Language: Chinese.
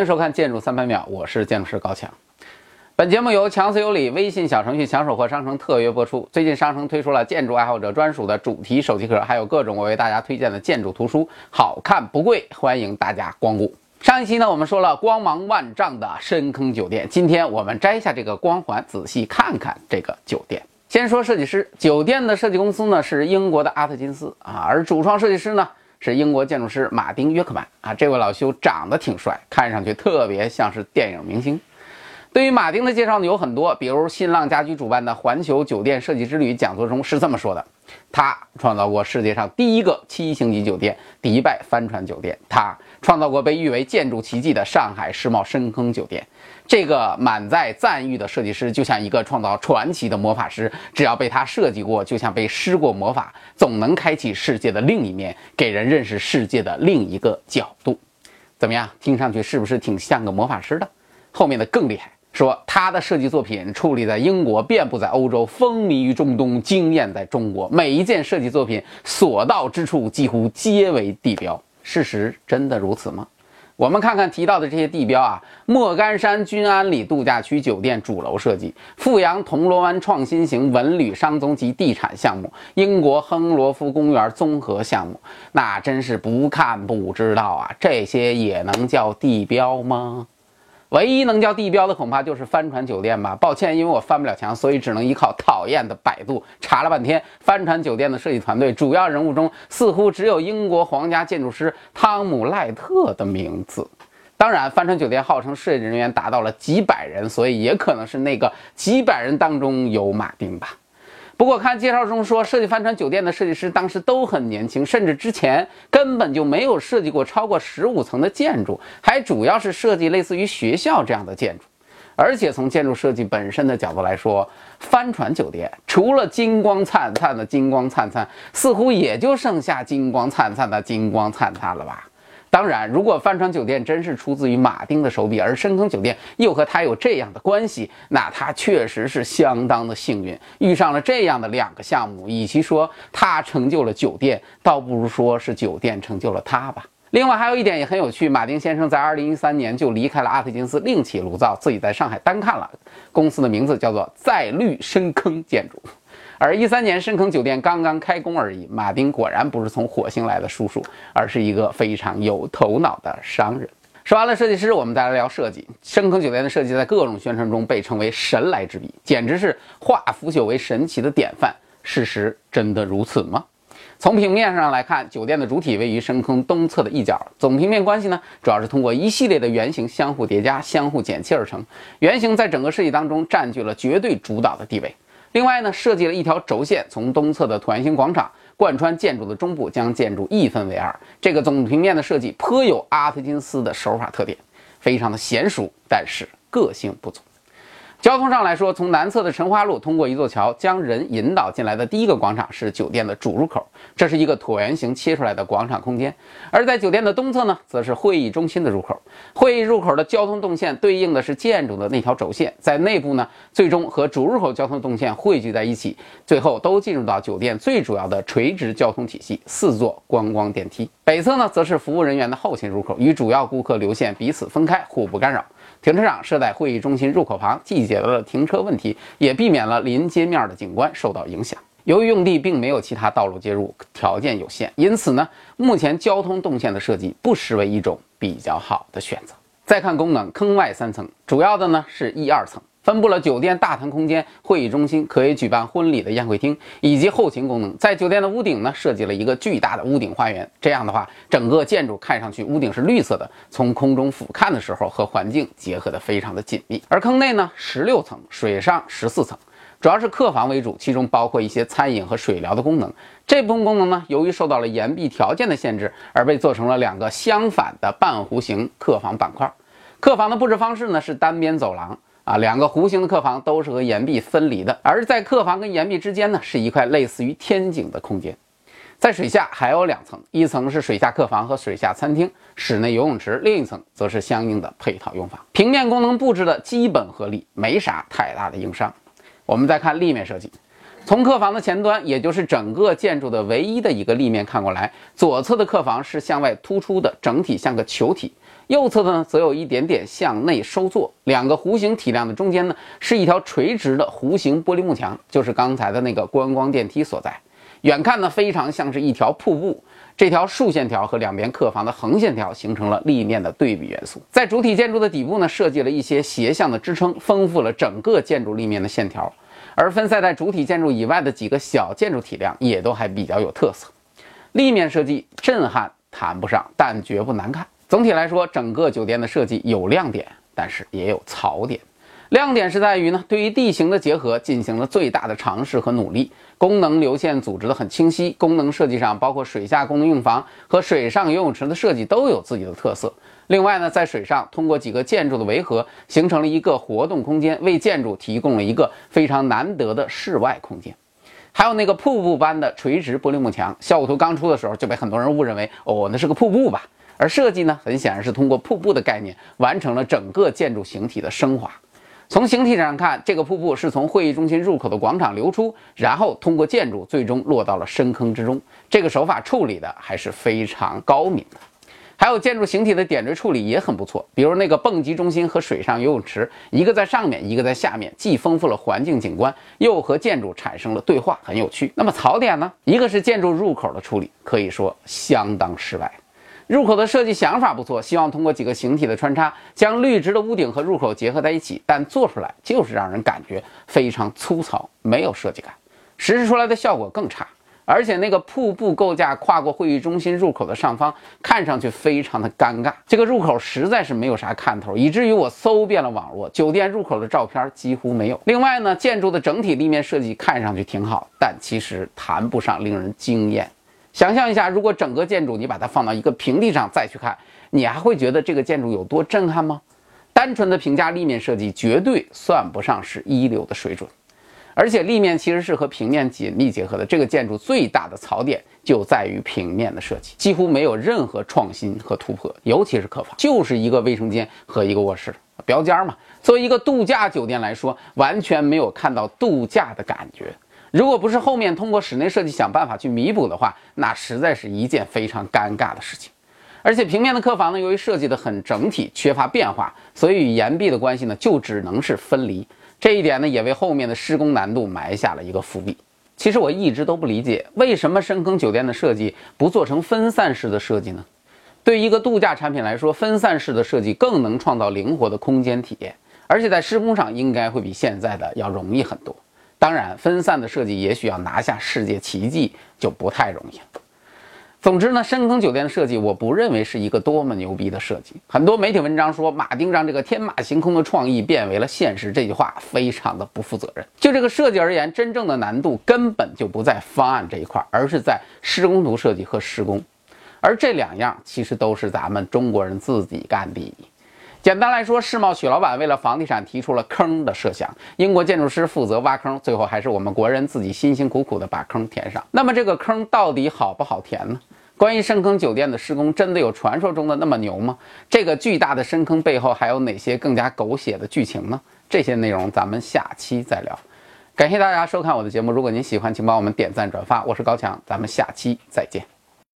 欢迎收看《建筑三百秒》，我是建筑师高强。本节目由强思有理微信小程序强手货商城特约播出。最近商城推出了建筑爱好者专属的主题手机壳，还有各种我为大家推荐的建筑图书，好看不贵，欢迎大家光顾。上一期呢，我们说了光芒万丈的深坑酒店，今天我们摘下这个光环，仔细看看这个酒店。先说设计师，酒店的设计公司呢是英国的阿特金斯啊，而主创设计师呢是英国建筑师马丁约克曼啊。这位老兄长得挺帅，看上去特别像是电影明星。对于马丁的介绍呢有很多，比如新浪家居主办的环球酒店设计之旅讲座中是这么说的：他创造过世界上第一个七星级酒店——迪拜帆船酒店；他创造过被誉为建筑奇迹的上海世贸深坑酒店。这个满载赞誉的设计师就像一个创造传奇的魔法师，只要被他设计过，就像被施过魔法，总能开启世界的另一面，给人认识世界的另一个角度。怎么样？听上去是不是挺像个魔法师的？后面的更厉害。说他的设计作品矗立在英国，遍布在欧洲，风靡于中东，惊艳在中国。每一件设计作品所到之处，几乎皆为地标。事实真的如此吗？我们看看提到的这些地标啊：莫干山君安里度假区酒店主楼设计，富阳铜锣湾创新型文旅商综及地产项目，英国亨罗夫公园综合项目。那真是不看不知道啊！这些也能叫地标吗？唯一能叫地标的，恐怕就是帆船酒店吧。抱歉，因为我翻不了墙，所以只能依靠讨厌的百度查了半天。帆船酒店的设计团队主要人物中，似乎只有英国皇家建筑师汤姆·赖特的名字。当然，帆船酒店号称设计人员达到了几百人，所以也可能是那个几百人当中有马丁吧。不过看介绍中说，设计帆船酒店的设计师当时都很年轻，甚至之前根本就没有设计过超过十五层的建筑，还主要是设计类似于学校这样的建筑。而且从建筑设计本身的角度来说，帆船酒店除了金光灿灿的金光灿灿，似乎也就剩下金光灿灿的金光灿灿了吧。当然，如果帆船酒店真是出自于马丁的手笔，而深坑酒店又和他有这样的关系，那他确实是相当的幸运，遇上了这样的两个项目。与其说他成就了酒店，倒不如说是酒店成就了他吧。另外还有一点也很有趣，马丁先生在2013年就离开了阿特金斯，另起炉灶，自己在上海单看了，公司的名字叫做再绿深坑建筑。而一三年深坑酒店刚刚开工而已，马丁果然不是从火星来的叔叔，而是一个非常有头脑的商人。说完了设计师，我们再来聊设计。深坑酒店的设计在各种宣传中被称为神来之笔，简直是化腐朽为神奇的典范。事实真的如此吗？从平面上来看，酒店的主体位于深坑东侧的一角，总平面关系呢，主要是通过一系列的圆形相互叠加、相互剪切而成。圆形在整个设计当中占据了绝对主导的地位。另外呢，设计了一条轴线，从东侧的椭圆形广场贯穿建筑的中部，将建筑一分为二。这个总平面的设计颇有阿特金斯的手法特点，非常的娴熟，但是个性不足。交通上来说，从南侧的陈花路通过一座桥将人引导进来的第一个广场是酒店的主入口，这是一个椭圆形切出来的广场空间。而在酒店的东侧呢，则是会议中心的入口。会议入口的交通动线对应的是建筑的那条轴线，在内部呢，最终和主入口交通动线汇聚在一起，最后都进入到酒店最主要的垂直交通体系——四座观光电梯。北侧呢，则是服务人员的后勤入口，与主要顾客流线彼此分开，互不干扰。停车场设在会议中心入口旁，既解决了停车问题，也避免了临街面的景观受到影响。由于用地并没有其他道路接入，条件有限，因此呢，目前交通动线的设计不失为一种比较好的选择。再看功能，坑外三层，主要的呢是一二层。分布了酒店大堂空间、会议中心、可以举办婚礼的宴会厅以及后勤功能。在酒店的屋顶呢，设计了一个巨大的屋顶花园。这样的话，整个建筑看上去屋顶是绿色的，从空中俯瞰的时候和环境结合的非常的紧密。而坑内呢，十六层，水上十四层，主要是客房为主，其中包括一些餐饮和水疗的功能。这部分功能呢，由于受到了岩壁条件的限制，而被做成了两个相反的半弧形客房板块。客房的布置方式呢，是单边走廊。啊，两个弧形的客房都是和岩壁分离的，而在客房跟岩壁之间呢，是一块类似于天井的空间。在水下还有两层，一层是水下客房和水下餐厅、室内游泳池，另一层则是相应的配套用房。平面功能布置的基本合理，没啥太大的硬伤。我们再看立面设计，从客房的前端，也就是整个建筑的唯一的一个立面看过来，左侧的客房是向外突出的，整体像个球体。右侧的呢则有一点点向内收缩，两个弧形体量的中间呢是一条垂直的弧形玻璃幕墙，就是刚才的那个观光电梯所在。远看呢非常像是一条瀑布，这条竖线条和两边客房的横线条形成了立面的对比元素。在主体建筑的底部呢设计了一些斜向的支撑，丰富了整个建筑立面的线条。而分散在主体建筑以外的几个小建筑体量也都还比较有特色。立面设计震撼谈不上，但绝不难看。总体来说，整个酒店的设计有亮点，但是也有槽点。亮点是在于呢，对于地形的结合进行了最大的尝试和努力，功能流线组织的很清晰。功能设计上，包括水下功能用房和水上游泳池的设计都有自己的特色。另外呢，在水上通过几个建筑的围合，形成了一个活动空间，为建筑提供了一个非常难得的室外空间。还有那个瀑布般的垂直玻璃幕墙，效果图刚出的时候就被很多人误认为哦，那是个瀑布吧？而设计呢，很显然是通过瀑布的概念完成了整个建筑形体的升华。从形体上看，这个瀑布是从会议中心入口的广场流出，然后通过建筑最终落到了深坑之中。这个手法处理的还是非常高明的。还有建筑形体的点缀处理也很不错，比如那个蹦极中心和水上游泳池，一个在上面，一个在下面，既丰富了环境景观，又和建筑产生了对话，很有趣。那么槽点呢？一个是建筑入口的处理，可以说相当失败。入口的设计想法不错，希望通过几个形体的穿插，将绿植的屋顶和入口结合在一起，但做出来就是让人感觉非常粗糙，没有设计感，实施出来的效果更差。而且那个瀑布构架跨过会议中心入口的上方，看上去非常的尴尬。这个入口实在是没有啥看头，以至于我搜遍了网络，酒店入口的照片几乎没有。另外呢，建筑的整体立面设计看上去挺好，但其实谈不上令人惊艳。想象一下，如果整个建筑你把它放到一个平地上再去看，你还会觉得这个建筑有多震撼吗？单纯的评价立面设计，绝对算不上是一流的水准。而且立面其实是和平面紧密结合的，这个建筑最大的槽点就在于平面的设计，几乎没有任何创新和突破，尤其是客房，就是一个卫生间和一个卧室，标间嘛。作为一个度假酒店来说，完全没有看到度假的感觉。如果不是后面通过室内设计想办法去弥补的话，那实在是一件非常尴尬的事情。而且平面的客房呢，由于设计的很整体，缺乏变化，所以与岩壁的关系呢，就只能是分离。这一点呢，也为后面的施工难度埋下了一个伏笔。其实我一直都不理解，为什么深坑酒店的设计不做成分散式的设计呢？对于一个度假产品来说，分散式的设计更能创造灵活的空间体验，而且在施工上应该会比现在的要容易很多。当然，分散的设计也许要拿下世界奇迹就不太容易。总之呢，深坑酒店的设计，我不认为是一个多么牛逼的设计。很多媒体文章说马丁让这个天马行空的创意变为了现实，这句话非常的不负责任。就这个设计而言，真正的难度根本就不在方案这一块，而是在施工图设计和施工。而这两样其实都是咱们中国人自己干的。简单来说，世贸许老板为了房地产提出了坑的设想，英国建筑师负责挖坑，最后还是我们国人自己辛辛苦苦的把坑填上。那么这个坑到底好不好填呢？关于深坑酒店的施工，真的有传说中的那么牛吗？这个巨大的深坑背后还有哪些更加狗血的剧情呢？这些内容咱们下期再聊。感谢大家收看我的节目，如果您喜欢，请帮我们点赞转发。我是高强，咱们下期再见。